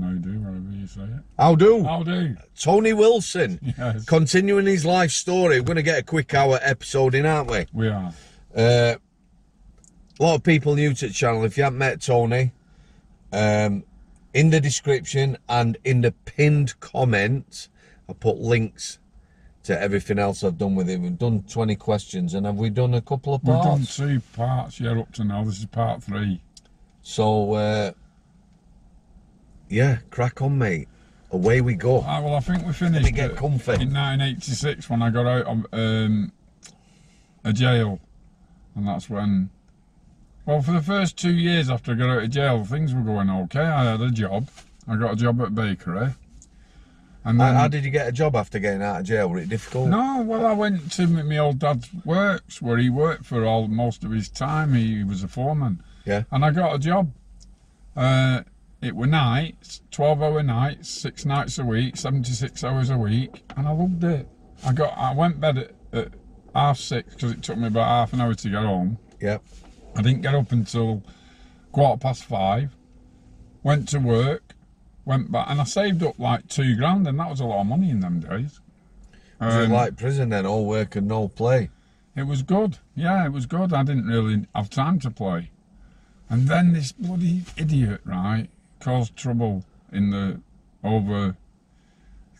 Do, whatever you say it. How do? I'll do. Tony Wilson. Yes. Continuing his life story. We're going to get a quick hour episode in, aren't we? We are. Uh, a lot of people new to the channel. If you haven't met Tony, um, in the description and in the pinned comment, I put links to everything else I've done with him. We've done 20 questions and have we done a couple of We've done parts? two parts, yeah, up to now. This is part three. So, uh, yeah, crack on, mate. Away we go. Ah, well, I think we finished me get comfy. in 1986 when I got out of um, a jail. And that's when, well, for the first two years after I got out of jail, things were going okay. I had a job. I got a job at bakery. And How, then, how did you get a job after getting out of jail? Was it difficult? no, well, I went to my my old dad's works where he worked for all most of his time. He was a foreman. Yeah. And I got a job. Uh, it were nights, 12 hour nights, six nights a week, 76 hours a week, and I loved it. I got, I went bed at, at half six because it took me about half an hour to get home. Yep. I didn't get up until quarter past five. Went to work, went back, and I saved up like two grand, and that was a lot of money in them days. Was it Um, like prison then? All work and no play? it was good. Yeah, it was good. I didn't really have time to play. And then this bloody idiot, right, caused trouble in the over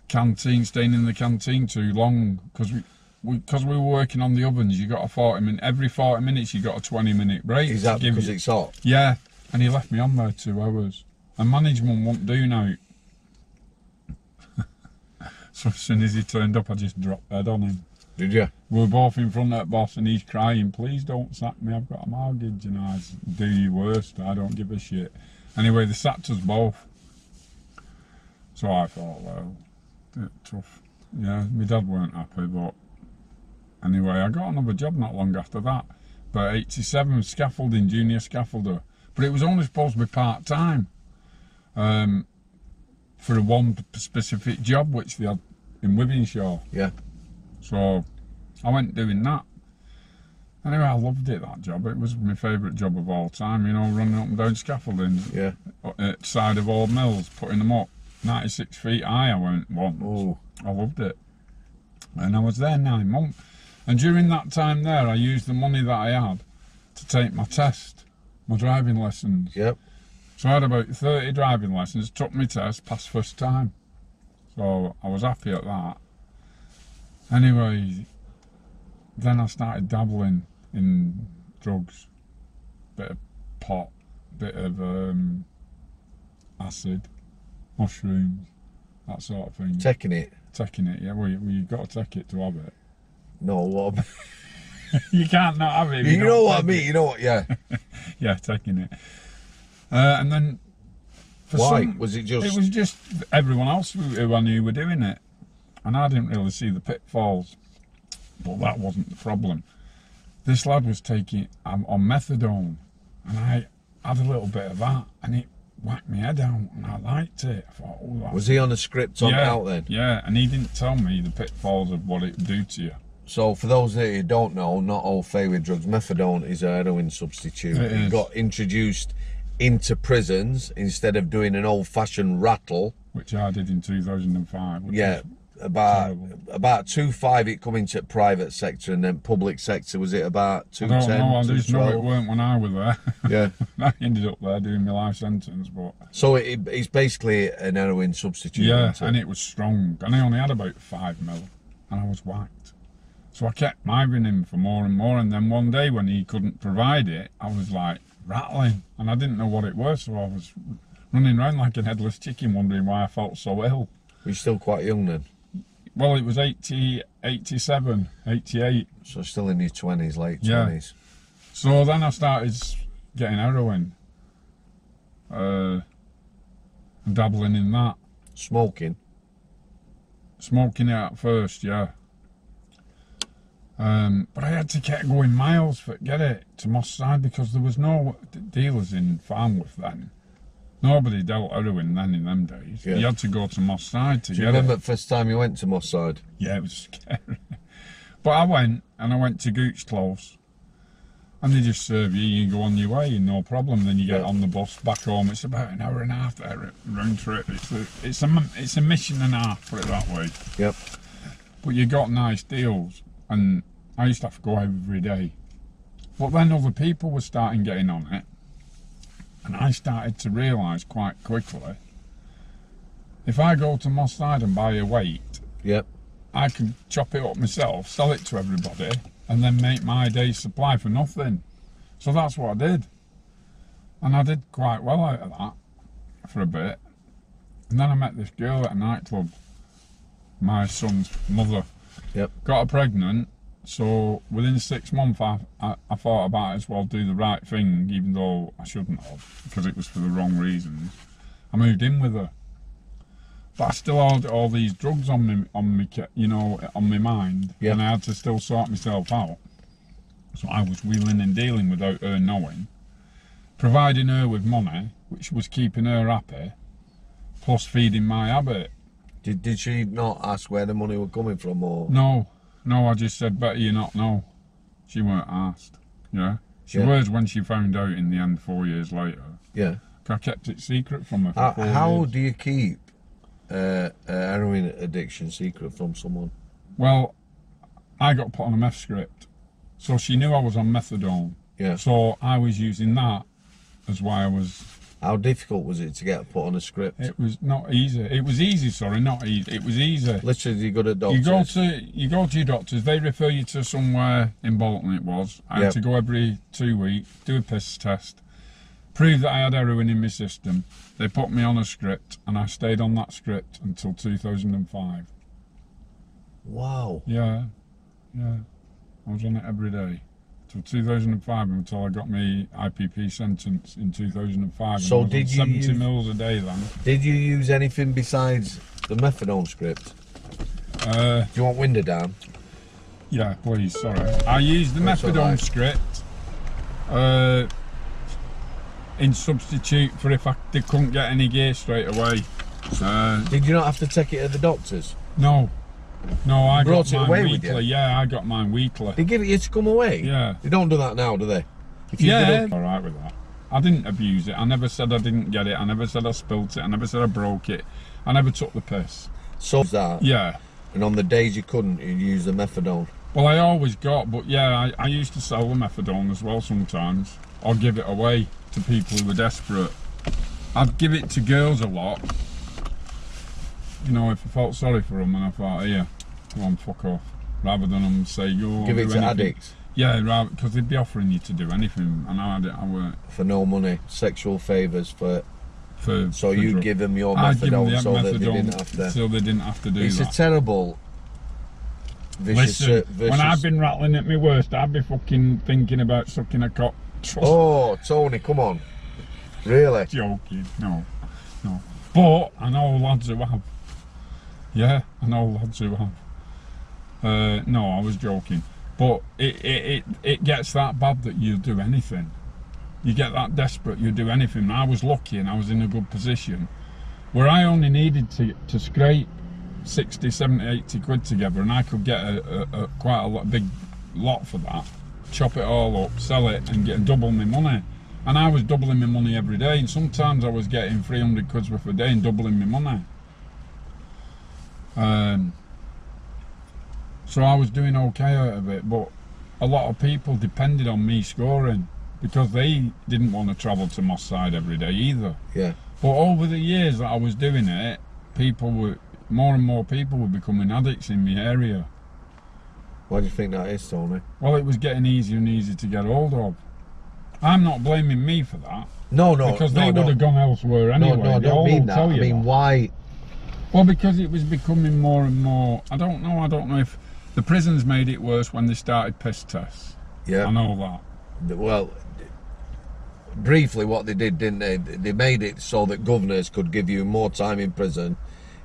canteen, staying in the canteen too long because we. Because we, were working on the ovens, you got a 40 minute, every 40 minutes you got a 20 minute break. Give because it's hot? Yeah, and he left me on there two hours. And management won't do now. so as soon as he turned up, I just dropped dead on him. Did you? We were both in front of that boss and he's crying, please don't sack me, I've got a mortgage. And I said, do your worst, I don't give a shit. Anyway, they sacked us both. So I thought, well, tough. Yeah, my dad weren't happy, but anyway, I got another job not long after that. But 87 scaffolding, junior scaffolder. But it was only supposed to be part time um, for a one specific job, which they had in Wythenshawe. Yeah. So I went doing that. Anyway, I loved it, that job. It was my favourite job of all time, you know, running up and down scaffolding Yeah. at side of old mills, putting them up. 96 feet high I went once. Oh. I loved it. And I was there nine months. And during that time there, I used the money that I had to take my test, my driving lessons. Yep. So I had about 30 driving lessons, took my test, passed first time. So I was happy at that. Anyway, then I started dabbling in drugs. Bit of pot, bit of um, acid, mushrooms, that sort of thing. Taking it. Taking it, yeah, well, you, well, you've got to take it to have it. No, what? You can't not have it. if you know what I mean? it. You know what? Yeah. Yeah, taking it. Uh, and then for Why? some, Was it just? It was just everyone else who, who I knew were doing it, and I didn't really see the pitfalls. But that wasn't the problem. This lad was taking um, on methadone, and I had a little bit of that, and it whacked my head out, and I liked it. I thought, oh, Was he on a script on yeah, out then? Yeah, and he didn't tell me the pitfalls of what it would do to you. So for those that you don't know, not all favorite drugs, methadone is a heroin substitute. It got introduced into prisons instead of doing an old-fashioned rattle. Which I did in 2005. Which Yeah, about about two five it come into private sector and then public sector was it about two ten? I don't know. I just know it weren't when I was there. Yeah. I ended up there doing my life sentence, but So it, it's basically an heroin substitute. yeah, it? and it was strong. And I only had about five mil, and I was whacked. So I kept mithering him for more and more. And then one day when he couldn't provide it, I was like rattling, and I didn't know what it was. So I was running around like a headless chicken, wondering why I felt so ill. You're still quite young then, Well, it was 80, 87, 88. so still in your twenties, late Yeah. twenties. So then I started getting heroin, uh, and dabbling in that. Smoking. Smoking it at first, yeah. Um, but I had to keep going miles for get it to Moss Side because there was no dealers in Farnworth then. Nobody dealt heroin then in them days. Yeah. You had to go to Moss Side to Do you remember it. the first time you went to Moss Side? Yeah, it was scary. but I went and I went to Gooch Close And they just serve you, you go on your way, no problem. Then you get Yeah. on the bus back home. It's about an hour and a half there round trip. It's a, it's a it's a mission and a half, put it that way. Yep. But you got nice deals, and I used to have to go every day. But then other people were starting getting on it, and I started to realise quite quickly if I go to Moss Side and buy a weight, Yep. I can chop it up myself, sell it to everybody, and then make my day's supply for nothing. So that's what I did. And I did quite well out of that for a bit. And then I met this girl at a nightclub, my son's mother. Yep. Got her pregnant. So within six months, I, I, I thought about as well do the right thing, even though I shouldn't have, because it was for the wrong reasons. I moved in with her. But I still had all these drugs on me, on me, you know, on my mind, Yeah. and I had to still sort myself out. So I was wheeling and dealing without her knowing, providing her with money, which was keeping her happy, plus feeding my habit. Did, did she not ask where the money was coming from or? No, no, I just said better you not know. She weren't asked. Yeah, she Yeah. was when she found out in the end four years later. Yeah. I kept it secret from her How, four how years. do you keep uh, a heroin addiction secret from someone? Well, I got put on a meth script, so she knew I was on methadone. Yeah. So I was using that as why I was. How difficult was it to get put on a script? It was not easy. It was easy. Sorry, not easy. It was easy. Literally, you go to doctors. You go to you go to your doctors. They refer you to somewhere in Bolton. It was. I Yep. had to go every two weeks, do a piss test, prove that I had heroin in my system. They put me on a script, and I stayed on that script until 2005. Wow. Yeah, yeah. I was on it every day till 2005 until I got my IPP sentence in 2005. and So I did you 70 use- mils a day then? Did you use anything besides the methadone script? Uh, Do you want window down? Yeah, please, sorry. I used the That's methadone script uh, in substitute for if I they couldn't get any gear straight away. Uh, Did you not have to take it to the doctors? no, no, I brought got it mine away with weekly. you? Yeah, I got mine weekly. They give it you to come away? Yeah. They don't do that now, do they? If you Yeah, did all right with that. I didn't abuse it. I never said I didn't get it. I never said I spilt it. I never said I broke it. I never took the piss. so that, Yeah. and on the days you couldn't, you'd use the methadone. Well, I always got, but yeah, I, I used to sell the methadone as well sometimes, or give it away to people who were desperate. I'd give it to girls a lot. You know, if I felt sorry for them and I thought, here, go on, fuck off. Rather than them say, go Give it to anything. addicts Yeah, rather because they'd be offering you to do anything, and I, I weren't for no money, sexual favours for. for. So for you drug- give them your I'd them methadone the so that they didn't have to. so they didn't have to do it. It's a terrible, vicious, Listen, uh, vicious. when I've been rattling at my worst, I'd be fucking thinking about sucking a cock. Oh, Tony, come on, really? joking. No, no. But I know lads who have. Yeah, I know lads who have. Uh, no, I was joking. But it, it, it, it gets that bad that you'll do anything. You get that desperate, you'll do anything. I was lucky and I was in a good position where I only needed to, to scrape 60, 70, 80 quid together and I could get a, a, a quite a lot, big lot for that. Chop it all up, sell it and get double my money. And I was doubling my money every day and sometimes I was getting 300 quid worth a day and doubling my money. Um, so I was doing okay out of it, but a lot of people depended on me scoring because they didn't want to travel to Moss Side every day either. Yeah. But over the years that I was doing it, people were more and more people were becoming addicts in my area. Why do you think that is, Tony? Well, it was getting easier and easier to get hold of. I'm not blaming me for that No, no, because no, they no. would have gone elsewhere anyway. No, no, I don't mean that. I mean, that. why? Well, because it was becoming more and more. I don't know. I don't know if the prisons made it worse when they started piss tests. I Yeah. know that. Well, briefly, what they did, didn't they? They made it so that governors could give you more time in prison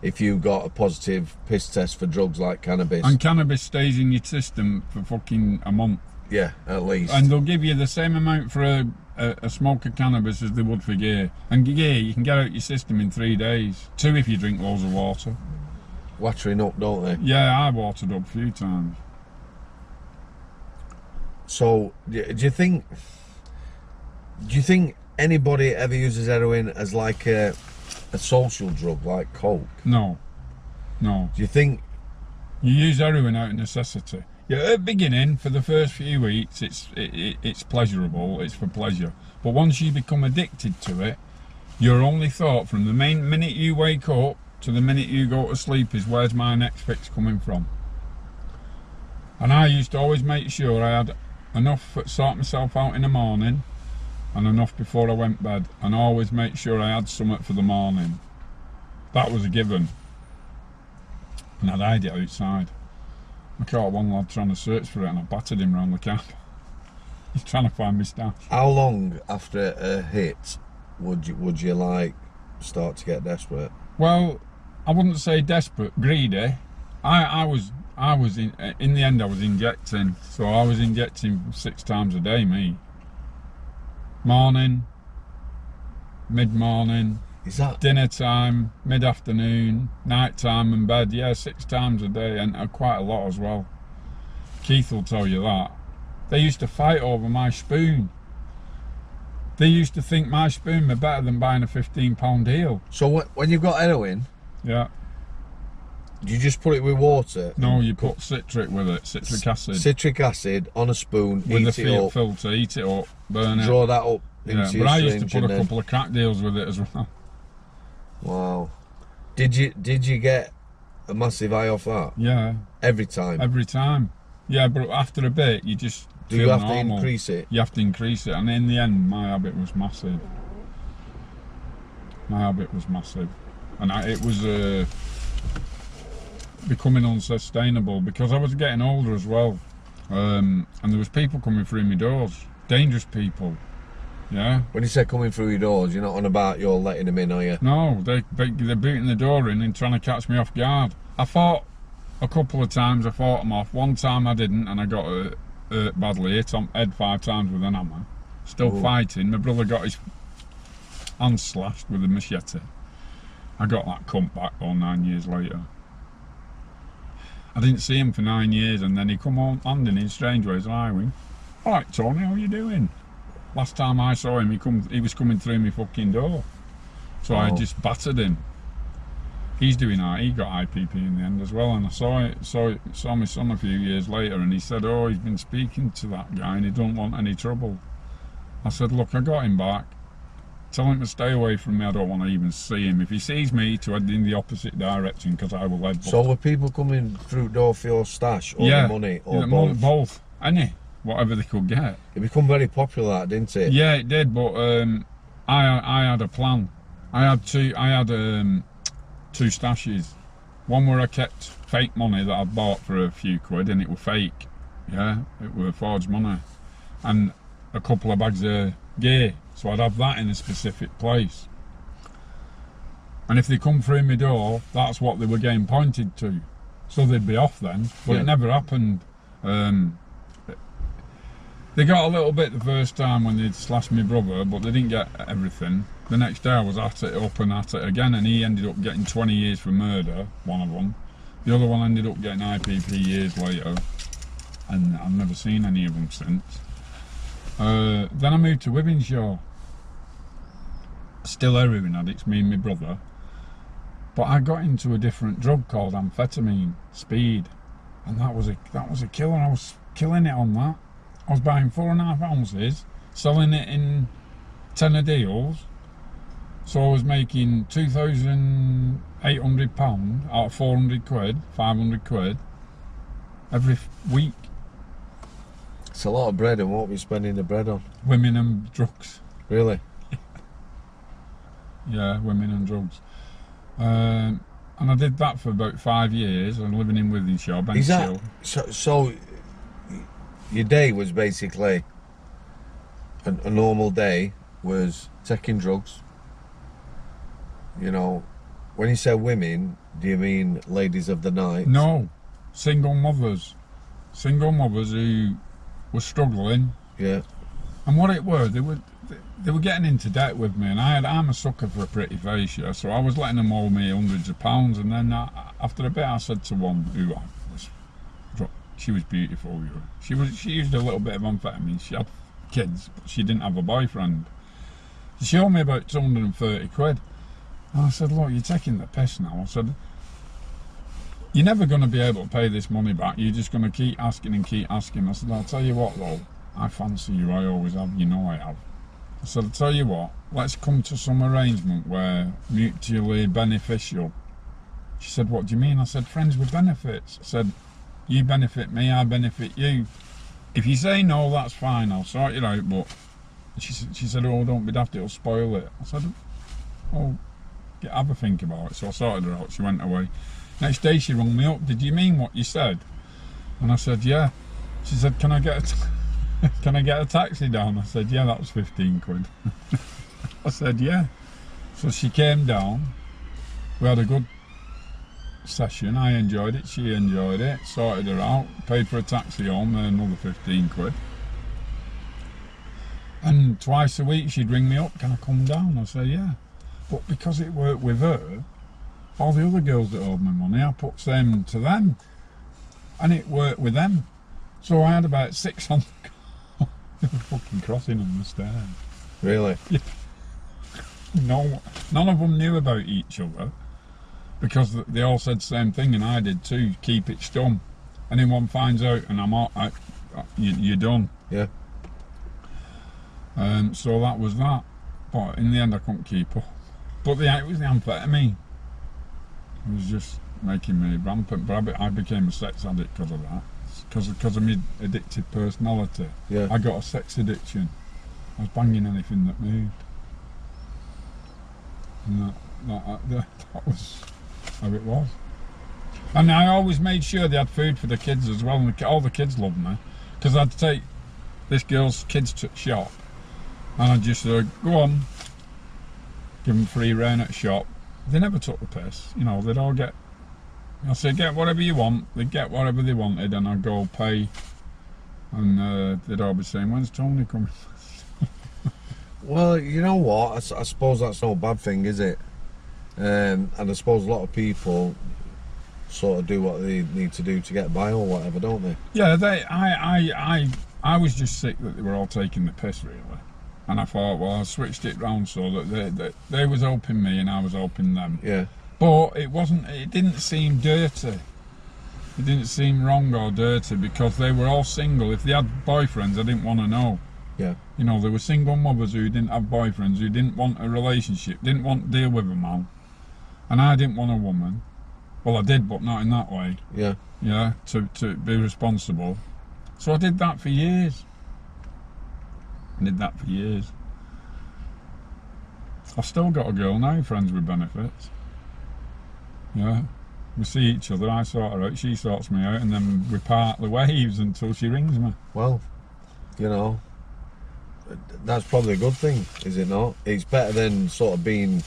if you got a positive piss test for drugs like cannabis. And cannabis stays in your system for fucking a month, yeah, at least. and they'll give you the same amount for a, a, a smoke of cannabis as they would for gear. And gear you can get out your system in three days. Two if you drink loads of water. Watering up, don't they? Yeah, I watered up a few times. So, do do you think? Do you think anybody ever uses heroin as like a a social drug, like coke? No, no. Do you think? You use heroin out of necessity. Yeah, at the beginning, for the first few weeks, it's it, it, it's pleasurable. It's for pleasure. But once you become addicted to it, your only thought from the main minute you wake up to the minute you go to sleep is where's my next fix coming from. And I used to always make sure I had enough to sort myself out in the morning and enough before I went bed, and always make sure I had something for the morning. That was a given. And I'd hide it outside. I caught one lad trying to search for it and I battered him round the camp. He's trying to find my stash. How long after a hit would you would you like start to get desperate? Well, I wouldn't say desperate, greedy. I, I was I was in in the end I was injecting, so I was injecting six times a day, me. Morning, mid morning, Is that dinner time, mid afternoon, night time and bed, yeah, six times a day and uh, quite a lot as well. Keith will tell you that. They used to fight over my spoon. They used to think my spoon were better than buying a fifteen pound deal. so? wh- When you've got heroin, Yeah. do you just put it with water? No, you put citric with it, citric acid. citric acid on a spoon, with it fil- filter, eat it up, burn it. draw that up yeah, but I used to put a couple of crack deals with it as well. Wow. Did you did you get a massive high off that Yeah, every time? every time. Yeah, but after a bit, you just Do you have normal. to increase it? You have to increase it, and in the end, my habit was massive. My habit was massive, and I, it was uh, becoming unsustainable because I was getting older as well, um, and there was people coming through my doors, dangerous people. Yeah. When you say coming through your doors, you're not on about you're letting them in, are you? No, they, they they're beating the door in and trying to catch me off guard. I fought a couple of times. I fought them off. One time I didn't, and I got hurt, hurt badly. Hit on head five times with an hammer. Still Ooh. fighting. My brother got his hand slashed with a machete. I got that cunt back all nine years later. I didn't see him for nine years, and then he come on landing in Strangeways. I went, "All right, Tony, how are you doing?" Last time I saw him, he come he was coming through my fucking door. So I Oh. just battered him. He's doing that. He got IPP in the end as well, and I saw it. Saw it, saw my son a few years later, and he said, "Oh, he's been speaking to that guy, and he don't want any trouble." I said, "Look, I got him back. Tell him to stay away from me. I don't want to even see him. If he sees me, to head in the opposite direction, because I will head." So were people coming through door for your stash or yeah, the money or yeah, both? both, any, whatever they could get. It become very popular, didn't it? Yeah, it did, but um, I I had a plan. I had two. I had um, two stashes. One where I kept fake money that I bought for a few quid, and it were fake. Yeah, it were forged money, and a couple of bags of gear. So I'd have that in a specific place. And if they come through my door, that's what they were getting pointed to. So they'd be off then. But Yeah. it never happened. Um, they got a little bit the first time when they'd slashed my brother, but they didn't get everything. The next day I was at it up and at it again, and he ended up getting 20 years for murder, one of them. The other one ended up getting IPP years later, and I've never seen any of them since. Uh, then I moved to Wythenshawe. Still heroin addicts, me and my brother. But I got into a different drug called amphetamine, speed, and that was a that was a killer. I was killing it on that. I was buying four and a half ounces, selling it in tenner deals. So I was making two thousand eight hundred pound out of four hundred quid, five hundred quid every week. It's a lot of bread, and what were you spending the bread on? Women and drugs. Really? Yeah, women and drugs. Um, and I did that for about five years. I'm living in Wythenshawe, Bench Is that so? So your day was basically a, a normal day was taking drugs. You know, when you say women, do you mean ladies of the night? No, single mothers, single mothers who were struggling, Yeah. and what it were, they were they were getting into debt with me, and I had, I'm a sucker for a pretty face, yeah. So I was letting them owe me hundreds of pounds, and then I, after a bit, I said to one who I was she was beautiful. you know. She was. She used a little bit of amphetamine. She had kids, but she didn't have a boyfriend. She owed me about 230 quid. And I said, look, you're taking the piss now. I said, you're never going to be able to pay this money back. You're just going to keep asking and keep asking. I said, I'll tell you what, though. I fancy you. I always have. You know I have. I said, I'll tell you what. Let's come to some arrangement where mutually beneficial. She said, what do you mean? I said, friends with benefits. I said, you benefit me, I benefit you. If you say no, that's fine. I'll sort it out. But she, she said, oh, don't be daft. It'll spoil it. I said, oh, get, have a think about it. So I sorted her out. She went away. Next day she rung me up. Did you mean what you said? And I said, yeah. She said, can I get can I get a taxi down? I said, yeah, that was 15 quid. I said, yeah. So she came down. We had a good session. I enjoyed it. She enjoyed it. Sorted her out. Paid for a taxi home. Another 15 quid. And twice a week she'd ring me up. Can I come down? I say, yeah. But because it worked with her, all the other girls that owed me money, I put them to them. And it worked with them. So I had about six on the fucking crossing on the stairs. Really? No, none of them knew about each other because they all said the same thing, and I did too. Keep it stum. Anyone finds out, and I'm all, I, you, you're done. Yeah. Um, so that was that. But in the end, I couldn't keep up. But the it was the amphetamine. It was just making me rampant. But I, be, I became a sex addict because of that. Because because of my addictive personality. Yeah. I got a sex addiction. I was banging anything that moved. And that, that, that, that was how it was. And I always made sure they had food for the kids as well. And all the kids loved me. Because I'd take this girl's kids to shop. And I'd just uh, go on, give them free reign at shop. They never took the piss. You know, they'd all get. I'd say, get whatever you want. They'd get whatever they wanted, and I'd go pay. And uh, they'd all be saying, when's Tony coming? Well, you know what? I suppose that's no bad thing, is it? Um, and I suppose a lot of people sort of do what they need to do to get by or whatever, don't they? Yeah, they. I, I, I, I was just sick that they were all taking the piss, really. And I thought, well, I switched it round so that they, they, they was helping me and I was helping them. Yeah. But it wasn't. It didn't seem dirty. It didn't seem wrong or dirty because they were all single. If they had boyfriends, I didn't want to know. Yeah. You know, there were single mothers who didn't have boyfriends, who didn't want a relationship, didn't want to deal with a man, and I didn't want a woman. Well, I did, but not in that way. Yeah. Yeah, to to be responsible. So I did that for years. I did that for years. I've still got a girl now, friends with benefits. Yeah. We see each other, I sort her out, she sorts me out, and then we part the waves until she rings me. Well, you know, that's probably a good thing, is it not? It's better than sort of being,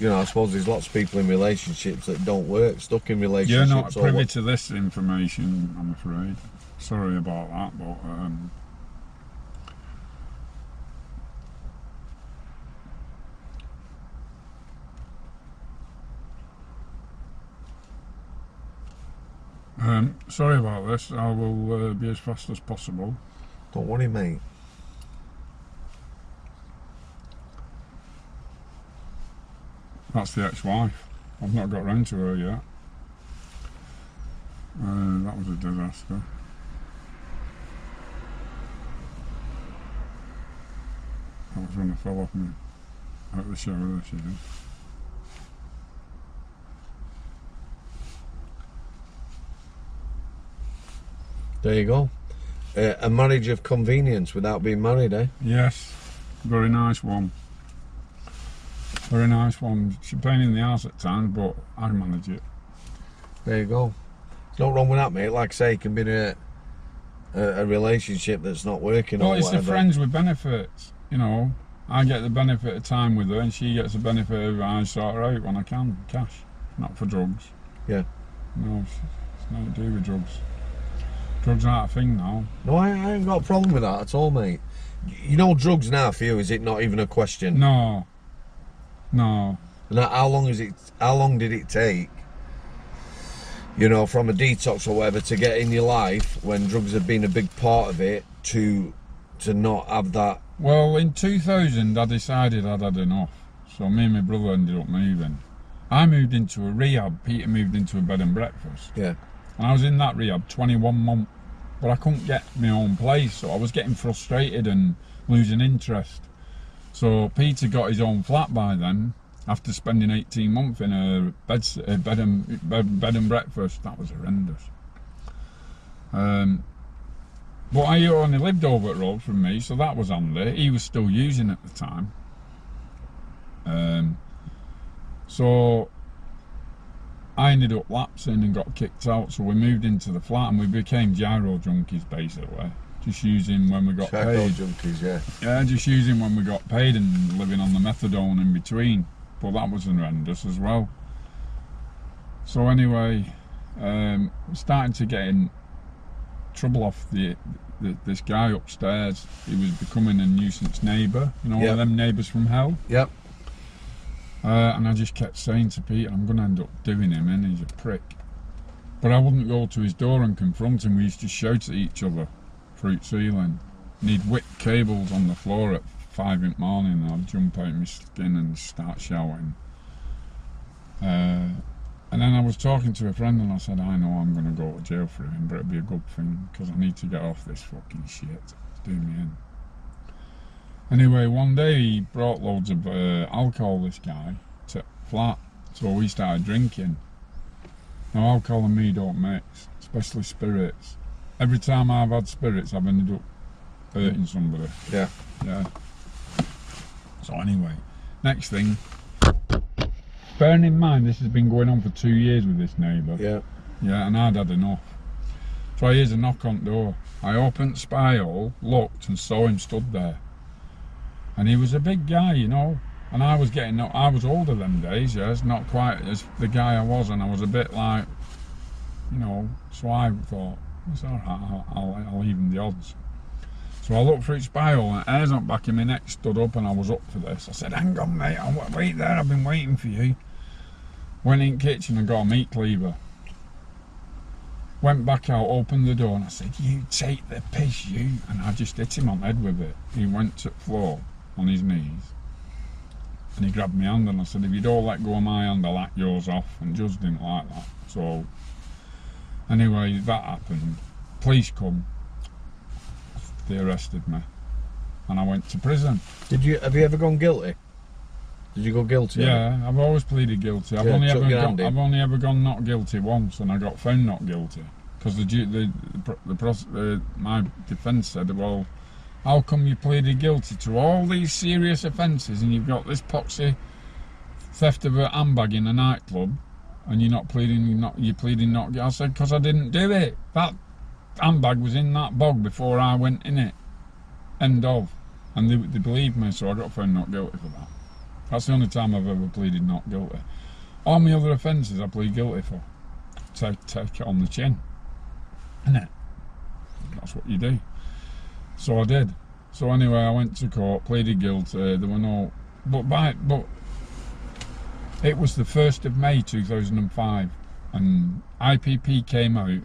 you know, I suppose there's lots of people in relationships that don't work, stuck in relationships. You're not privy to this information, I'm afraid. Sorry about that, but um, um, sorry about this. I will uh, be as fast as possible. Don't worry, mate. That's the ex-wife. I've not got round to her yet. Uh, that was a disaster. That was when I fell off me out the shower there, she did. There you go. Uh, a marriage of convenience without being married, eh? Yes, very nice one. Very nice one. She's a pain in the ass at times, but I manage it. There you go. There's not wrong with that, mate. Like I say, it can be a, a, a relationship that's not working Well, it's the friends with benefits. You know, I get the benefit of time with her, and she gets the benefit of I sort her out when I can, cash, not for drugs. Yeah. No, it's, it's nothing to do with drugs. Drugs aren't a thing now. No, I, I ain't got a problem with that at all, mate. You know, drugs now for you, is it not even a question? No, no. And how- how long is it? How long did it take you know, from a detox or whatever to get in your life when drugs have been a big part of it to to not have that. Well, in 2000, I decided I'd had enough. So me and my brother ended up moving. I moved into a rehab. Peter moved into a bed and breakfast. Yeah. And I was in that rehab 21 months, but I couldn't get my own place. So I was getting frustrated and losing interest. So Peter got his own flat by then after spending 18 months in a bed, a bed, and, bed, bed and breakfast. That was horrendous. Um, but I only lived over at road from me, so that was handy. He was still using at the time. Um, so I ended up lapsing and got kicked out. So we moved into the flat and we became giro junkies basically. Just using when we got paid. junkies, yeah. Yeah, just using when we got paid and living on the methadone in between. But that was horrendous as well. So anyway, um, starting to get in trouble off the, the this guy upstairs. He was becoming a nuisance neighbour. You know, one of them neighbours from hell. Yep. Uh, and I just kept saying to Peter, I'm going to end up doing him and He's a prick. But I wouldn't go to his door and confront him. We used to shout at each other the ceiling. And he'd cables on the floor at five in the morning. I'll jump out my skin and start shouting. Uh, and then I was talking to a friend and I said, I know I'm going to go to jail for him, but it'll be a good thing because I need to get off this fucking shit. Doing me in. Anyway, one day he brought loads of uh, alcohol, this guy, to flat. So we started drinking. Now, alcohol and me don't mix, especially spirits. Every time I've had spirits, I've ended up hurting somebody. Yeah. Yeah. So anyway, next thing. Bearing in mind this has been going on for two years with this neighbour. Yeah. Yeah, and I'd had enough. So I hears a knock on the door. I opened the spy hole, looked, and saw him stood there. And he was a big guy, you know. And I was getting, I was older them days, yes, not quite as the guy I was, and I was a bit like, you know. So I thought, it's all right, I'll, I'll, I'll even the odds. So I looked the spy hole, and hairs on back of my neck stood up, and I was up for this. I said, "Hang on, mate, I'll wait there. I've been waiting for you." Went in kitchen and got a meat cleaver. Went back out, opened the door, and I said, "You take the piss, you!" And I just hit him on the head with it. He went to floor on his knees, and he grabbed my hand, and I said, "If you don't let go of my hand, I'll hack yours off." And Judge didn't like that. So anyway, that happened. Police come. They arrested me, and I went to prison. Did you have you ever gone guilty? Did you go guilty? Yeah, I've always pleaded guilty. I've Yeah, only ever gone. I've only ever gone not guilty once, and I got found not guilty because the the the, the my defence said, well, how come you pleaded guilty to all these serious offences and you've got this poxy theft of a handbag in a nightclub, and you're not pleading not you're pleading not guilty? I said because I didn't do it. That handbag was in that bog before I went in it. End of. And they, they believed me, so I got found not guilty for that. That's the only time I've ever pleaded not guilty. All my other offences I plead guilty for. Take, take it on the chin. Innit? That's what you do. So I did. So anyway, I went to court, pleaded guilty. There were no, but by but it was the first of May 2005, and IPP came out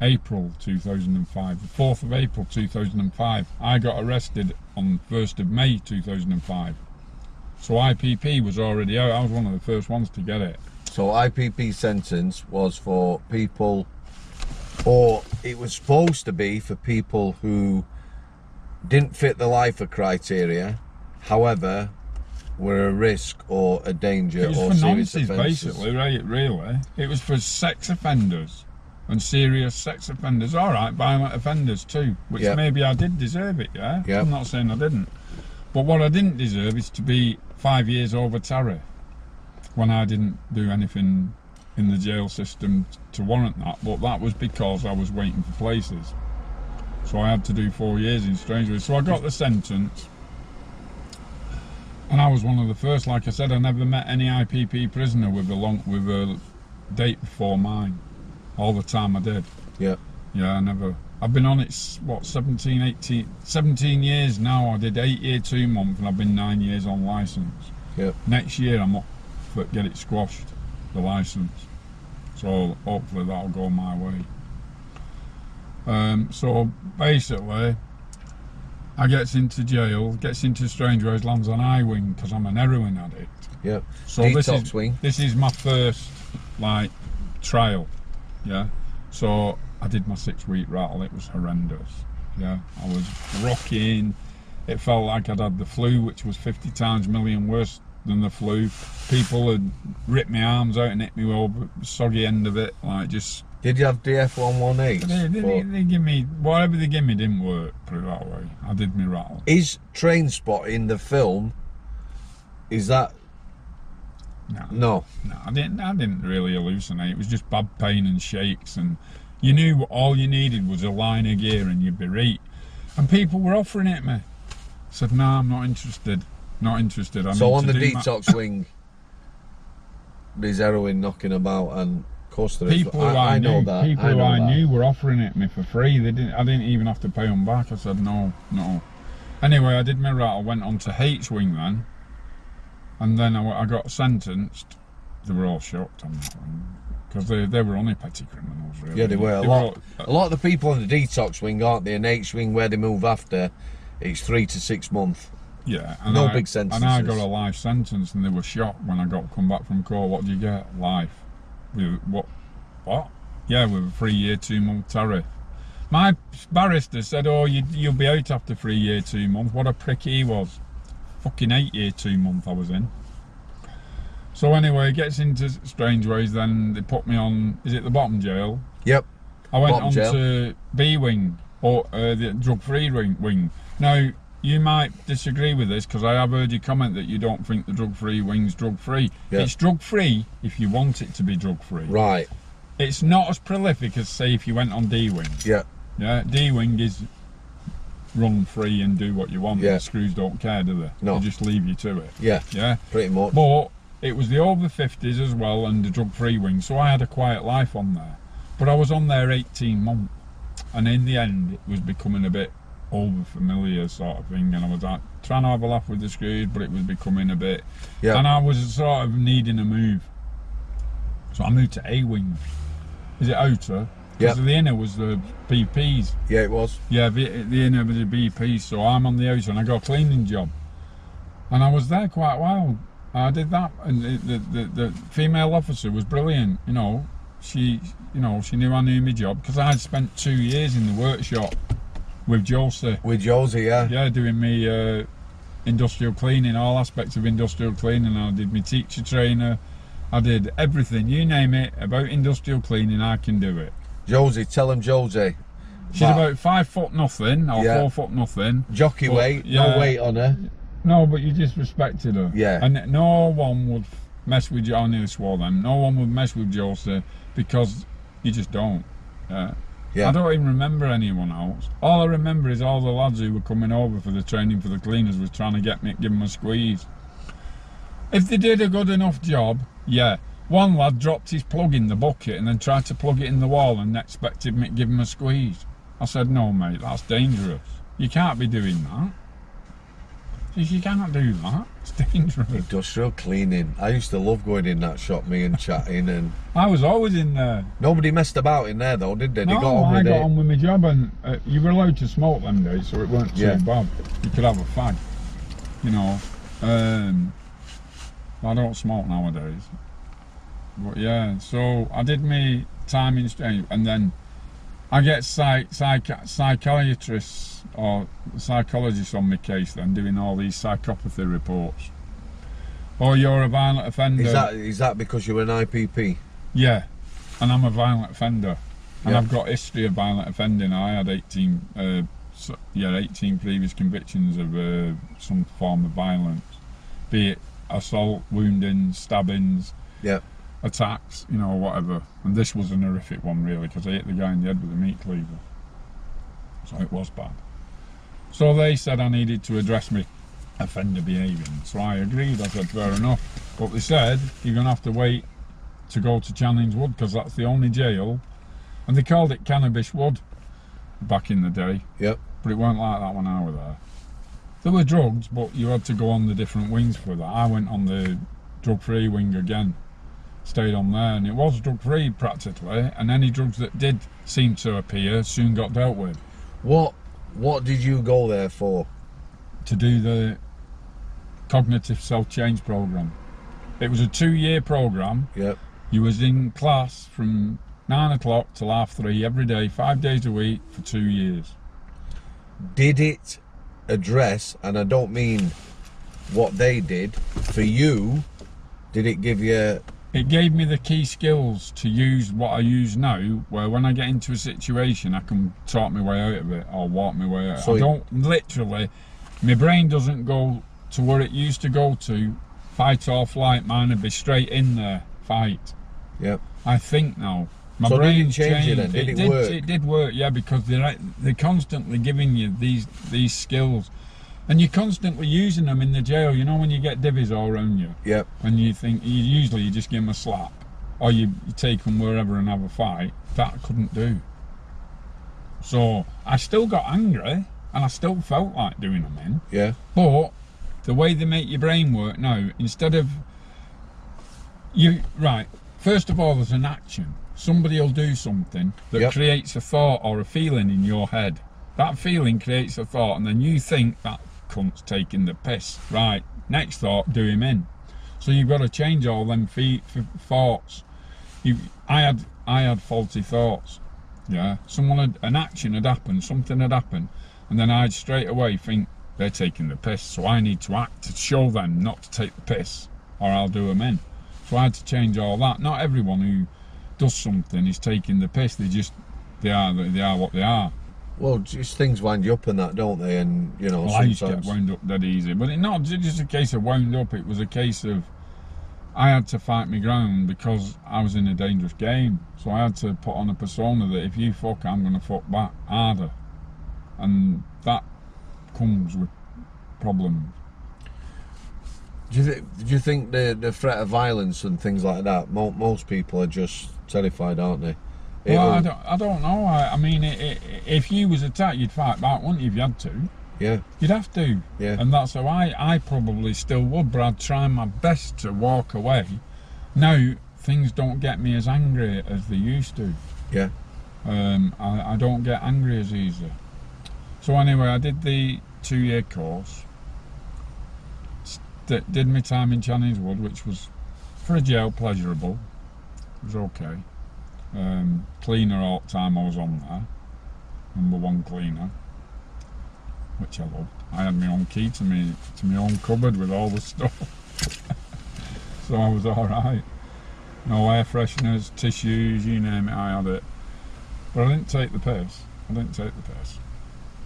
April 2005. The 4th of April 2005. I got arrested on 1st of May 2005. So IPP was already out. I was one of the first ones to get it. So IPP sentence was for people, or it was supposed to be for people who didn't fit the lifer criteria, however, were a risk or a danger It was or for serious offences. basically, right? Really, it was for sex offenders and serious sex offenders. All right, violent offenders too, which Yeah. maybe I did deserve it. Yeah, Yeah. I'm not saying I didn't, but what I didn't deserve is to be five years over tariff when I didn't do anything in the jail system to warrant that. But that was because I was waiting for places, so I had to do four years in Strangeways. So I got the sentence. And I was one of the first. Like I said, I never met any IPP prisoner with a long with a date before mine. All the time I did. Yeah. Yeah, I never. I've been on it what 17, 18, 17 years now. I did eight year two month, and I've been nine years on license. Yeah. Next year I'm up for get it squashed, the license. So hopefully that'll go my way. Um, so basically, I gets into jail, gets into Strangeways, lands on I wing because I'm an heroin addict. Yep. So this is wing. this is my first like trial, yeah. So I did my six week rattle. It was horrendous. Yeah, I was rocking. It felt like I'd had the flu, which was 50 times million worse than the flu. People had ripped my arms out and hit me over the soggy end of it, like just. Did you have DF one one eight? They, they, they, they give me whatever they give me didn't work. Put it that way. I did me rattle. Is Trainspotting the film? Is that No. no? No, I didn't. I didn't really hallucinate. It was just bad pain and shakes, and you knew all you needed was a line of gear, and you'd be right. And people were offering it me. I said, "No, I'm not interested. Not interested." I so on the detox wing, there's heroin knocking about, and of course there is. people who I, I, I know knew, that. people I who I that. knew were offering it me for free. They didn't. I didn't even have to pay them back. I said, "No, no." Anyway, I did my rattle. Went on to H wing then, and then I, I got sentenced. They were all shocked on that one because they, they were only petty criminals, really. Yeah, they were. A They lot, all- a lot of the people on the detox wing, aren't they? And H wing, where they move after, it's three to six months. Yeah, and No I, big And I got a life sentence, and they were shocked when I got come back from court. What do you get? Life. With what? What? Yeah, with a three year, two month tariff. My barrister said, "Oh, you, you'll be out after three year, two month." What a prick he was. Fucking eight year, two month I was in. So anyway, it gets into Strangeways. Then they put me on. Is it the bottom jail? Yep. I went Bottom on jail. to B wing or uh, the drug free wing. Now you might disagree with this because I have heard you comment that you don't think the drug free wing's drug free. Yeah. It's drug free if you want it to be drug free. Right. It's not as prolific as say if you went on D wing. Yeah. Yeah, D wing is run free and do what you want. Yeah. The screws don't care, do they? No. They just leave you to it. Yeah. Yeah. Pretty much. But it was the over 50s as well and the drug free wing, so I had a quiet life on there. But I was on there 18 months, and in the end, it was becoming a bit over familiar sort of thing, and I was like, trying to have a laugh with the screws, but it was becoming a bit. Yeah. And I was sort of needing a move. So I moved to A wing. Is it outer? Yeah. The inner was the VPs. Yeah, it was. Yeah, the, the inner was the VP, so I'm on the outer and I got a cleaning job. And I was there quite a while. I did that, and the, the, the, the female officer was brilliant. You know, she, you know, she knew I knew my job because I had spent two years in the workshop with Josie. With Josie, yeah. Yeah, doing me uh, industrial cleaning, all aspects of industrial cleaning. I did my teacher trainer. I did everything, you name it, about industrial cleaning. I can do it. Josie, tell him Josie. She's about five foot nothing or Yeah. four foot nothing. Jockey But, weight, yeah. no weight on her. No, but you just respected her. Yeah. And no one would mess with you. I nearly swore them. No one would mess with Josie because you just don't. Yeah. Yeah. I don't even remember anyone else. All I remember is all the lads who were coming over for the training for the cleaners was trying to get me, give them a squeeze. If they did a good enough job, yeah. One lad dropped his plug in the bucket and then tried to plug it in the wall and expected me to give him a squeeze. I said, no, mate, that's dangerous. You can't be doing that. You can't do that. It's dangerous. Industrial cleaning. I used to love going in that shop, me and chatting, and I was always in there. nobody messed about in there though, did they? They no, got on I with got it. on with my job, and uh, you were allowed to smoke them days, so it weren't too Yeah. bad. You could have a fag, you know. Um, I don't smoke nowadays, but yeah. So I did my time in and then I get psych, psych, psychiatrists or psychologists on my case, then doing all these psychopathy reports. Oh, you're a violent offender. Is that is that because you're an IPP? Yeah, and I'm a violent offender, and Yeah. I've got history of violent offending. I had 18, uh, so, yeah, 18 previous convictions of uh, some form of violence, be it assault, wounding, stabbings, Yeah. attacks, you know, whatever. And this was an horrific one, really, because I hit the guy in the head with a meat cleaver, so it was bad. So they said I needed to address me offender behaviour. So I agreed. I said fair enough. But they said you're gonna have to wait to go to Channings Wood because that's the only jail, and they called it Cannabis Wood back in the day. Yep. But it weren't like that when I was there. There were drugs, but you had to go on the different wings for that. I went on the drug-free wing again, stayed on there, and it was drug free practically. And any drugs that did seem to appear soon got dealt with. What What did you go there for? to do the cognitive self change program. It was a two year program. Yep. You was in class from nine o'clock till half three every day, five days a week for two years. Did it address, and I don't mean what they did for you? Did it give you? It gave me the key skills to use what I use now, where when I get into a situation, I can talk my way out of it or walk my way out. So I don't literally, my brain doesn't go to where it used to go to, fight or flight. man, and be straight in there, fight. Yep. I think now. My So did brain it you changed. then? Did it did, work? It did work, yeah, because they're they're constantly giving you these these skills, and you're constantly using them in the jail. You know when you get divvies all around you, Yep. and you think you usually you just give them a slap, or you, you take them wherever and have a fight. That I couldn't do. So I still got angry, and I still felt like doing them in. Yeah. But the way they make your brain work now, instead of you right, first of all, there's an action. Somebody will do something that Yep. creates a thought or a feeling in your head. That feeling creates a thought, and then you think that cunt's taking the piss. Right, next thought, do him in. So you've got to change all them thoughts. You, I had, I had faulty thoughts. Yeah, someone had an action had happened, something had happened, and then I'd straight away think they're taking the piss. So I need to act to show them not to take the piss, or I'll do them in. So I had to change all that. Not everyone who does something is taking the piss. They just they are they are what they are. Well, just things wind you up and that, don't they? And you know, Well, I used to get wound up dead easy, but it not just a case of wound up. It was a case of I had to fight my ground because I was in a dangerous game. So I had to put on a persona that if you fuck, I'm going to fuck back harder, and that comes with problems. Do you, th- do you think the the threat of violence and things like that? Mo- most people are just terrified, aren't they? Well, I don't, I don't know. I, I mean, it, it, if you was attacked, you'd fight back, wouldn't you? If you had to, yeah, you'd have to. yeah, And that's how I, I probably still would, but I'd try my best to walk away. Now, things don't get me as angry as they used to. yeah. Um, I, I don't get angry as easy. So, anyway, I did the two year course. St- did my time in Channings Wood, which was for a jail pleasurable. It was okay. Um, cleaner all the time I was on there. Number one cleaner. Which I loved. I had my own key to me to my own cupboard with all the stuff. so I was alright. No air fresheners, tissues, you name it, I had it. But I didn't take the piss. I didn't take the piss.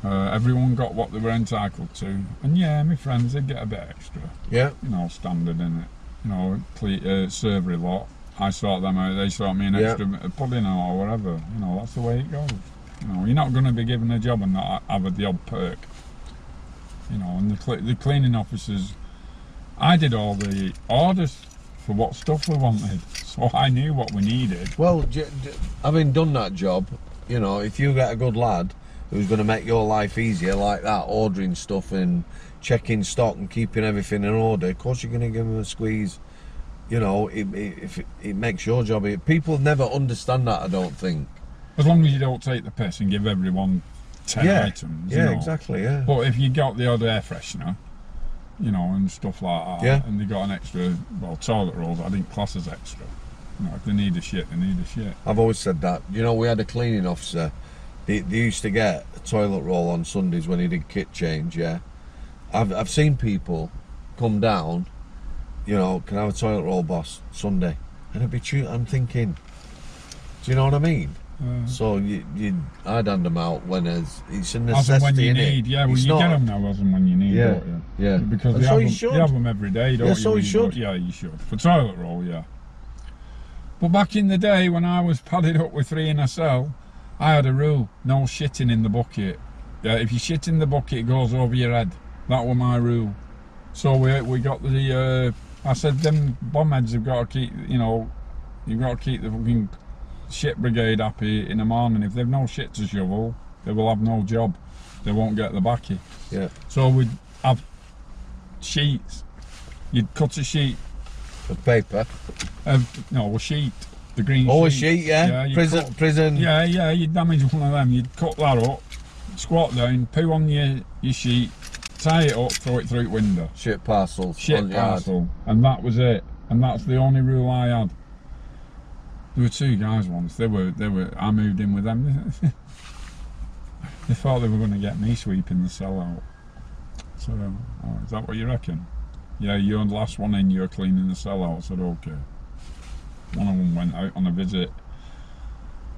Uh, everyone got what they were entitled to, and yeah, my friends did get a bit extra. Yeah, You know, standard in it. You know, cle- uh, servery lot. I sort them out. They sort me an Yeah. extra pudding or whatever. You know, that's the way it goes. You know, you're not going to be given a job and not have the odd perk. You know, and the cle the cleaning officers, I did all the orders for what stuff we wanted, so I knew what we needed. Well, having done that job, you know, if you get a good lad who's going to make your life easier, like that, ordering stuff and checking stock and keeping everything in order, of course you're going to give him a squeeze. You know, it, it, if it, makes your job. People never understand that. I don't think. As long as you don't take the piss and give everyone ten yeah, items. you yeah, know. exactly. Yeah, But if you got the odd air freshener, you know, and stuff like that, Yeah. and they got an extra, well, toilet rolls, I didn't class as extra. You know, if they need a shit, they need a shit. I've always said that. You know, we had a cleaning officer. They, they used to get a toilet roll on Sundays when he did kit change. Yeah, I've I've seen people come down. You know, can I have a toilet roll, boss, Sunday? And it'd be true. I'm thinking, do you know what I mean? Uh, So you you I'd hand them out when it's it's a as and necessity. when you innit? need, yeah, well, It's you not- get them now as and when you need, Yeah, don't you? Yeah, Because And they, so have you them, they have them every day, don't Yeah, you? so you should. Yeah, you should. For toilet roll, yeah. But back in the day when I was padded up with three in a cell, I had a rule: no shitting in the bucket. Yeah, if you shit in the bucket, it goes over your head. That was my rule. So we we got the. Uh, I said them bomb heads have got to keep. You know, you've got to keep the fucking shit brigade happy in the morning. If they've no shit to shovel, they will have no job. They won't get the backy. Yeah, So we'd have sheets. You'd cut a sheet The paper. Uh, no, a sheet. The green sheet. Oh, a sheet. sheet, yeah. you prison, cut- prison. Yeah, yeah, you damage one of them, you'd cut that up, squat down, poo on your, your sheet, tie it up, throw it through the window. Shit parcel. Shit parcel. And that was it. And that's the only rule I had. There were two guys once, they were, they were, I moved in with them. they thought they were going to get me sweeping the cell out. So, oh, is that what you reckon? Yeah, you're the last one in, you're cleaning the cell out. I said, okay. One of them went out on a visit.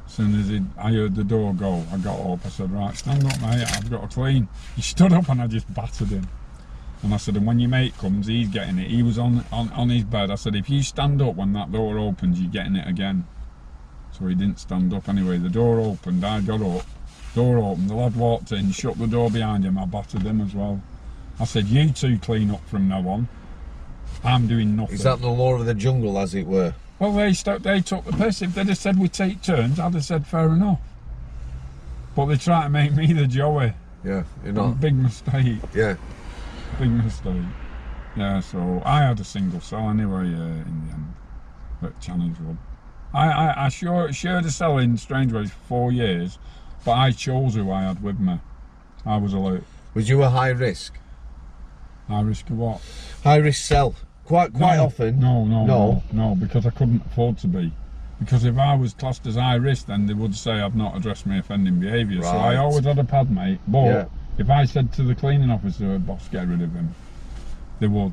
As soon as he, I heard the door go, I got up. I said, right, stand up, mate. I've got to clean. He stood up and I just battered him. And I said, and when your mate comes, he's getting it. He was on, on, on his bed. I said, if you stand up when that door opens, you're getting it again. So he didn't stand up anyway. The door opened, I got up. Door opened, the lad walked in, shut the door behind him. I battered him as well. I said, you two clean up from now on. I'm doing nothing. Is that the law of the jungle, as it were? Well, they st- they took the piss. If they'd have said we take turns, I'd have said fair enough. But they try to make me the Joey. Yeah, you're not. Big mistake. Yeah. Big mistake. Yeah, so I had a single cell anyway uh, in the end at Channings Wood. I, I, I sure, shared a cell in Strangeways for four years, but I chose who I had with me. I was allowed. Was you a high risk? High risk of what? High risk cell. Quite quite no, often. No, no, No. no, no, because I couldn't afford to be. Because if I was classed as high risk, then they would say I've not addressed my offending behaviour. So I always had a pad mate. But Yeah. if I said to the cleaning officer, "Boss, get rid of him," they would.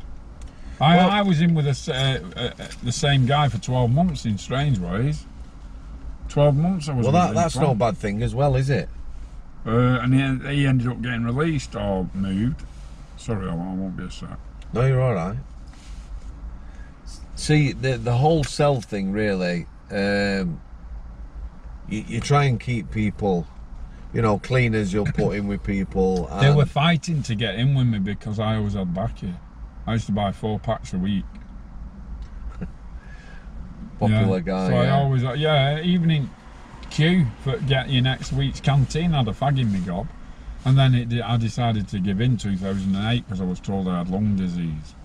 I, Well- I was in with a uh, uh, the same guy for 12 months in Strangeways. 12 months I was Well, that, that's no bad thing as well, is it? Uh, and he, he ended up getting released or moved. Sorry, I won't, I won't be a sec. No, you're all right. See, the the whole self thing really. Um, you, you try and keep people, you know, cleaners. You'll put in with people. They were fighting to get in with me because I always had back here. I used to buy four packs a week. popular yeah. guy. So yeah. I always, yeah, evening queue for get your next week's canteen I had a fag in me gob. And then it, I decided to give in 2008 because I was told I had lung disease,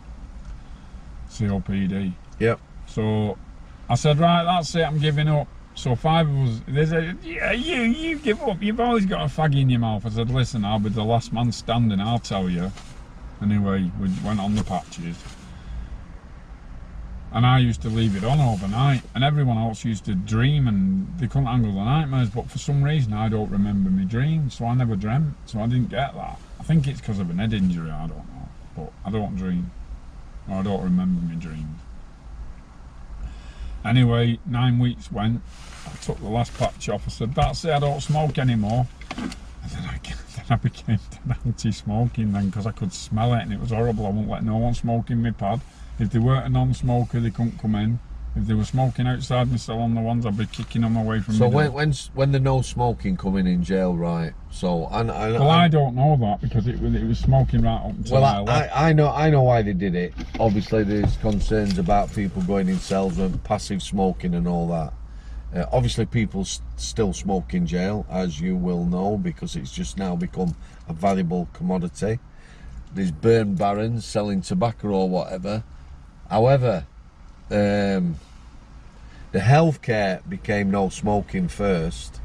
COPD. Yep. So I said, right, that's it, I'm giving up. So five of us, they said, yeah, you, you give up. You've always got a fag in your mouth. I said, listen, I'll be the last man standing. I'll tell you. Anyway, we went on the patches. And I used to leave it on overnight, and everyone else used to dream, and they couldn't handle the nightmares. But for some reason, I don't remember my dreams, so I never dreamt. So I didn't get that. I think it's because of an head injury. I don't know, but I don't dream, I don't remember my dreams. Anyway, nine weeks went. I took the last patch off. I said, "That's it. I don't smoke anymore." And then I, then I became anti-smoking then because I could smell it and it was horrible. I wouldn't let no one smoke in my pad. If they weren't a non-smoker, they couldn't come in. If they were smoking outside my cell on the ones, I'd be kicking them away from So when when when the no smoking coming in jail, right? So and, and well, I don't know that because it was it was smoking right up until Well, I I, left. I, I know I know why they did it. Obviously, there's concerns about people going in cells and passive smoking and all that. Uh, obviously, people still smoke in jail, as you will know, because it's just now become a valuable commodity. There's burn barons selling tobacco or whatever. However, um, the healthcare became no smoking first,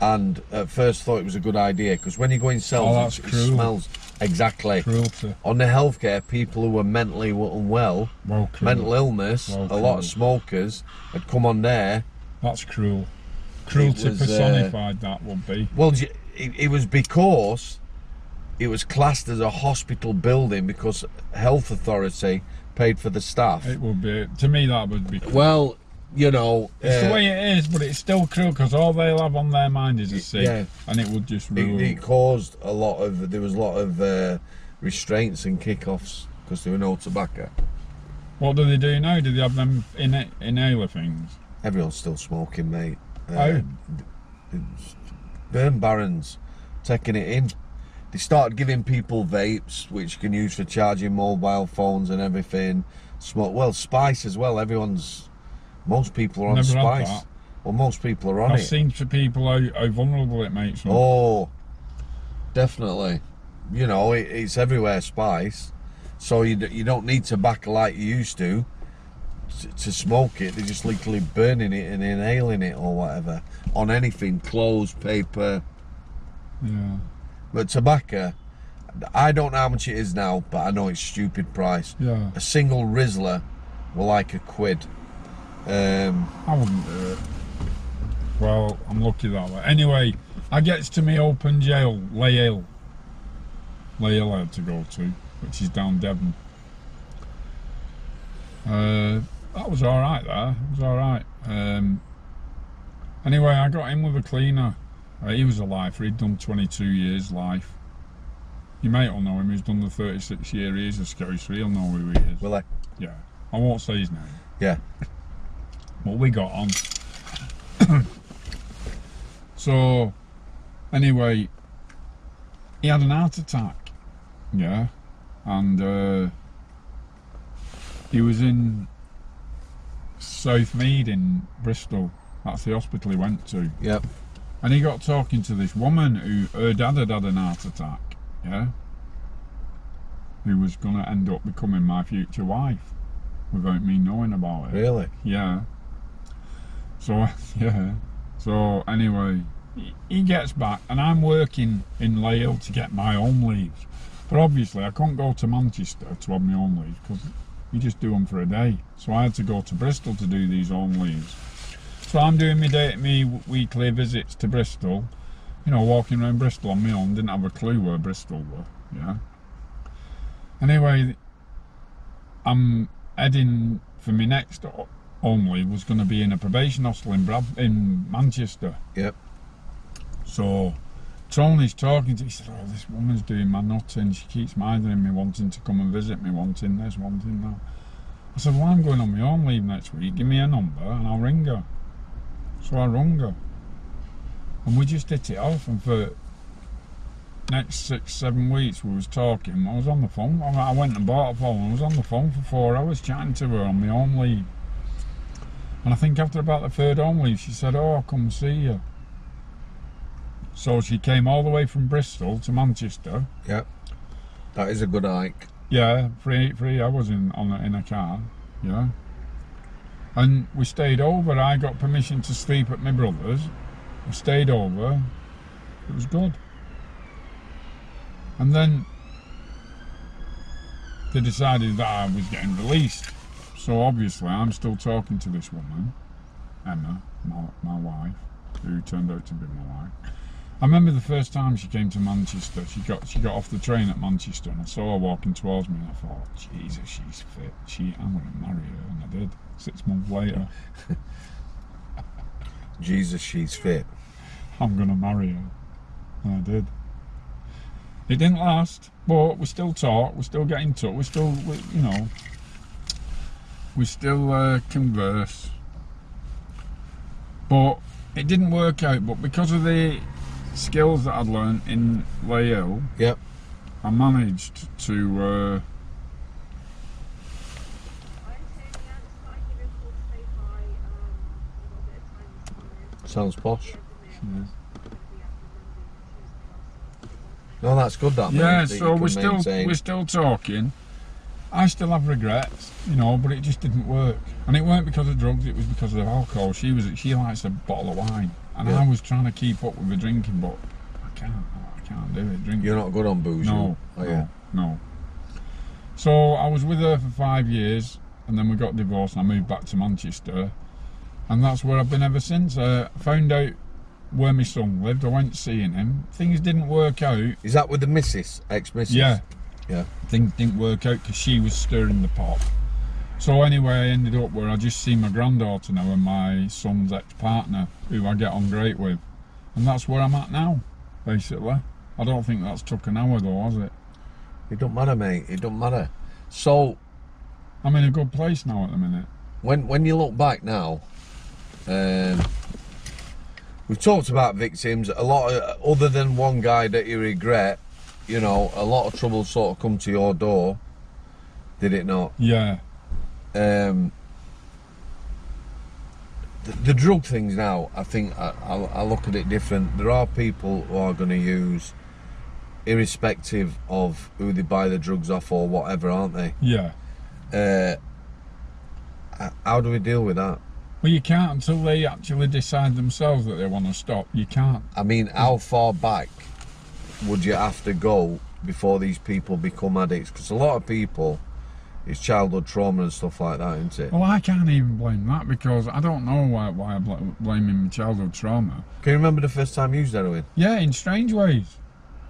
and at first thought it was a good idea because when you go in cells, Oh, it, it smells exactly. Cruelty. On the healthcare, people who were mentally unwell, Well, mental illness, Well, a lot of smokers had come on there. That's cruel. Cruelty was, uh, personified. that would be. Well, it, it was because it was classed as a hospital building because health authority paid for the staff. It would be. To me, that would be. Cruel. Well, you know, It's uh, the way it is, but it's still cruel because all they'll have on their mind is a cig, Yeah. and it would just it, it caused a lot of there was a lot of uh, restraints and kick-offs because there were no tobacco. What do they do now? Do they have them in inhaler things? Everyone's still smoking, mate. Uh, Oh. burn barons taking it in. They started giving people vapes, which you can use for charging mobile phones and everything. Smoke well, spice as well. Everyone's, most people are on Never spice. Well, most people are on I've it. seen for people how, how vulnerable it makes them. Oh, definitely. You know, it, it's everywhere spice. So you, you don't need tobacco like you used to. to, to smoke it. They're just literally burning it and inhaling it or whatever on anything, clothes, paper. Yeah. But tobacco, I don't know how much it is now, but I know it's stupid price. Yeah. A single Rizla were like a quid. Um, I wouldn't do it. Well, I'm lucky that way. Anyway, I gets to me open jail, Leyhill. Lay Hill I had to go to, which is down Devon. Uh, that was alright there. It was alright. Um, anyway, I got in with a cleaner. Uh, he was a lifer. He'd done 22 years life. You might all know him. He's done the 36 year. He's a so he'll know who he is. will I? Yeah. I won't say his name. Yeah. But we got on. so, anyway, he had an heart attack. Yeah. And uh, he was in Southmead in Bristol. That's the hospital he went to. Yep. And he got talking to this woman who her dad had had an heart attack, yeah, who was going to end up becoming my future wife without me knowing about it. Really? Yeah. So, yeah. So, anyway, he- gets back, and I'm working in Lale to get my own leaves. But obviously, I couldn't go to Manchester to have my own leaves because you just do them for a day. So, I had to go to Bristol to do these own leaves. So, I'm doing my, day, me weekly visits to Bristol, you know, walking around Bristol on my own, didn't have a clue where Bristol were, yeah. Anyway, I'm heading for my next only was going to be in a probation hostel in Brad- in Manchester. Yep. So Tony's talking to. He said, "Oh, this woman's doing my nutting. She keeps minding me, wanting to come and visit me, wanting this, wanting that." I said, "Well, I'm going on my own leave next week. Give me a number and I'll ring her." So I rung her, and we just hit it off. And for next six, seven weeks, we was talking. I was on the phone. I I went and bought a phone. I was on the phone for four hours chatting to her on my own leave. And I think after about the third home leave, she said, "Oh, I'll come see you." So she came all the way from Bristol to Manchester. Yep. That is a good hike. Yeah, three three hours in on a, in a car. Yeah. And we stayed over. I got permission to sleep at my brother's. We stayed over. It was good. And then they decided that I was getting released. So obviously, I'm still talking to this woman, Emma, my, my wife, who turned out to be my wife. I remember the first time she came to Manchester. She got she got off the train at Manchester, and I saw her walking towards me, and I thought, Jesus, she's fit. She, I'm going to marry her, and I did. Six months later, Jesus, she's fit. I'm going to marry her, and I did. It didn't last, but we still talk. We still get in touch. We still, we, you know, we still uh, converse. But it didn't work out. But because of the skills that I'd learned in Lael, Yep. I managed to. Uh, Sounds posh. No, that's good. That yeah, that so we're still maintain. we're still talking. I still have regrets, you know, but it just didn't work. And it weren't because of drugs; it was because of alcohol. She was she likes a bottle of wine, and Yeah. I was trying to keep up with the drinking, but I can't. I can't do it. Drinking. You're not good on booze. No, you? Are no, no. So I was with her for five years, and then we got divorced, and I moved back to Manchester, and that's where I've been ever since. Uh, I found out where my son lived. I went seeing him. Things didn't work out. Is that with the missus, ex-missus? Yeah, Yeah. things didn't work out because she was stirring the pot. So anyway, I ended up where I just see my granddaughter now and my son's ex-partner, who I get on great with, and that's where I'm at now, basically. I don't think that's took an hour though, has it? It don't matter, mate. It don't matter. So I'm in a good place now at the minute. when when you look back now, um, we've talked about victims. A lot of, other than one guy that you regret. You know, a lot of trouble sort of come to your door. Did it not? Yeah, um, the, the drug things now, I think I, I, I look at it different. There are people who are going to use, irrespective of who they buy the drugs off or whatever, aren't they? yeah, Uh, how do we deal with that? Well, you can't until they actually decide themselves that they want to stop. You can't. I mean, how far back would you have to go before these people become addicts? Because a lot of people, it's childhood trauma and stuff like that, isn't it? Well, I can't even blame that because I don't know why, why I'm bl- blaming childhood trauma. Can you remember the first time you used heroin? Yeah, in Strangeways.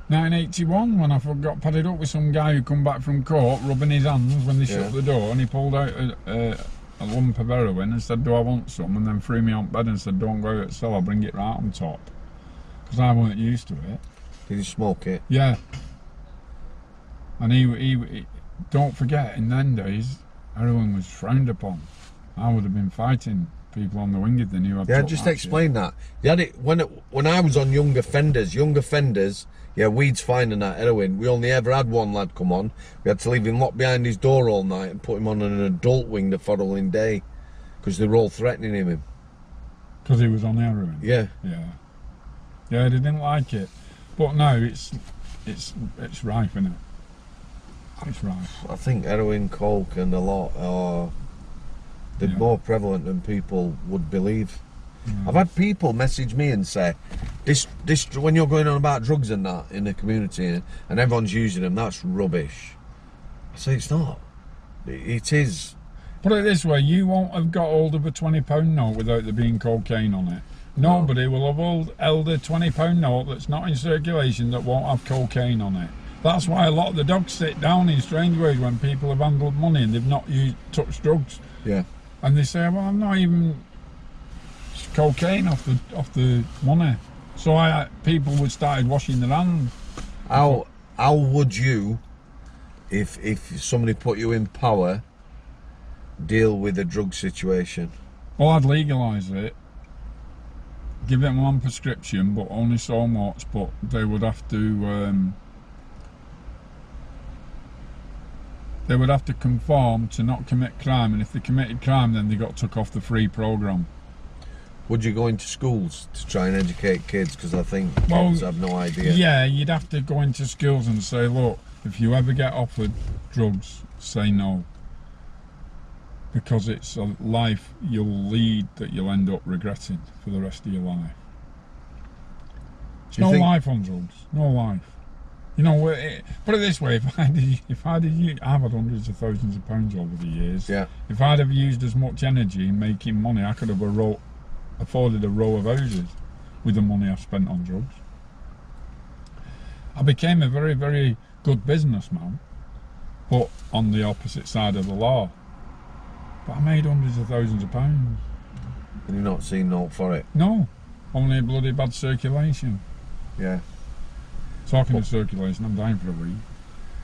1981, when I got padded up with some guy who come back from court, rubbing his hands when they Yeah. shut the door, and he pulled out a, a, a lump of heroin and said, "Do I want some?" And then threw me on bed and said, "Don't go out the cell. I'll bring it right on top," because I weren't used to it. Did you smoke it? Yeah. And he, he, he, don't forget, in them days, heroin was frowned upon. I would have been fighting people on the wing if they knew I'd Yeah, just that explain that. You had it when it, when I was on young offenders. Young offenders, yeah, weed's fine and that heroin. We only ever had one lad come on. We had to leave him locked behind his door all night and put him on an adult wing the following day because they were all threatening him. because he was on heroin. Yeah, Yeah. Yeah, they didn't like it. But now it's it's it's rife, isn't it? It's rife. I think heroin, coke, and a lot are they're Yeah. more prevalent than people would believe. I've had people message me and say, "This, this, when you're going on about drugs and that in the community, and everyone's using them, that's rubbish." I say it's not. It- It is. Put it this way, you won't have got hold of a twenty pound note without there being cocaine on it. Nobody will have held a twenty pound note that's not in circulation that won't have cocaine on it. That's why a lot of the dogs sit down in Strangeways when people have handled money and they've not used touched drugs. Yeah. And they say, "Well, I'm not even cocaine off the off the money." So I people would started washing their hands. How how would you, if if somebody put you in power, deal with a drug situation? Well, I'd legalise it, give them one prescription, but only so much. But they would have to. Um, they would have to conform to not commit crime, and if they committed crime, then they got took off the free program. Would you go into schools to try and educate kids? Because I think Well, kids have no idea. Yeah, you'd have to go into schools and say, look, if you ever get offered drugs, say no. Because it's a life you'll lead that you'll end up regretting for the rest of your life. Do you no think- life on drugs. No life. You know, it, eh, put it this way: if I did, if I did, I've had hundreds of thousands of pounds over the years. Yeah. If I'd have used as much energy in making money, I could have a row, afforded a row of houses with the money I've spent on drugs. I became a very, very good businessman, but on the opposite side of the law. But I made hundreds of thousands of pounds. And you're not seeing no for it. No, only a bloody bad circulation. Yeah. Talking of circulation, I'm dying for a week.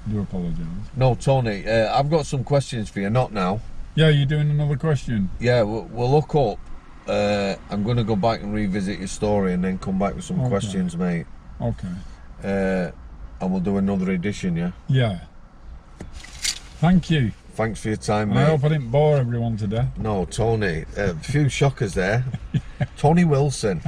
I do apologise. No, Tony, uh, I've got some questions for you. Not now. Yeah, you're doing another question. Yeah, we'll, we'll look up. Uh, I'm going to go back and revisit your story and then come back with some Okay. questions, mate. Okay. Uh, and we'll do another edition, yeah? Yeah. Thank you. Thanks for your time, And I hope I didn't bore everyone to death. No, Tony. A few shockers there. Tony Wilson.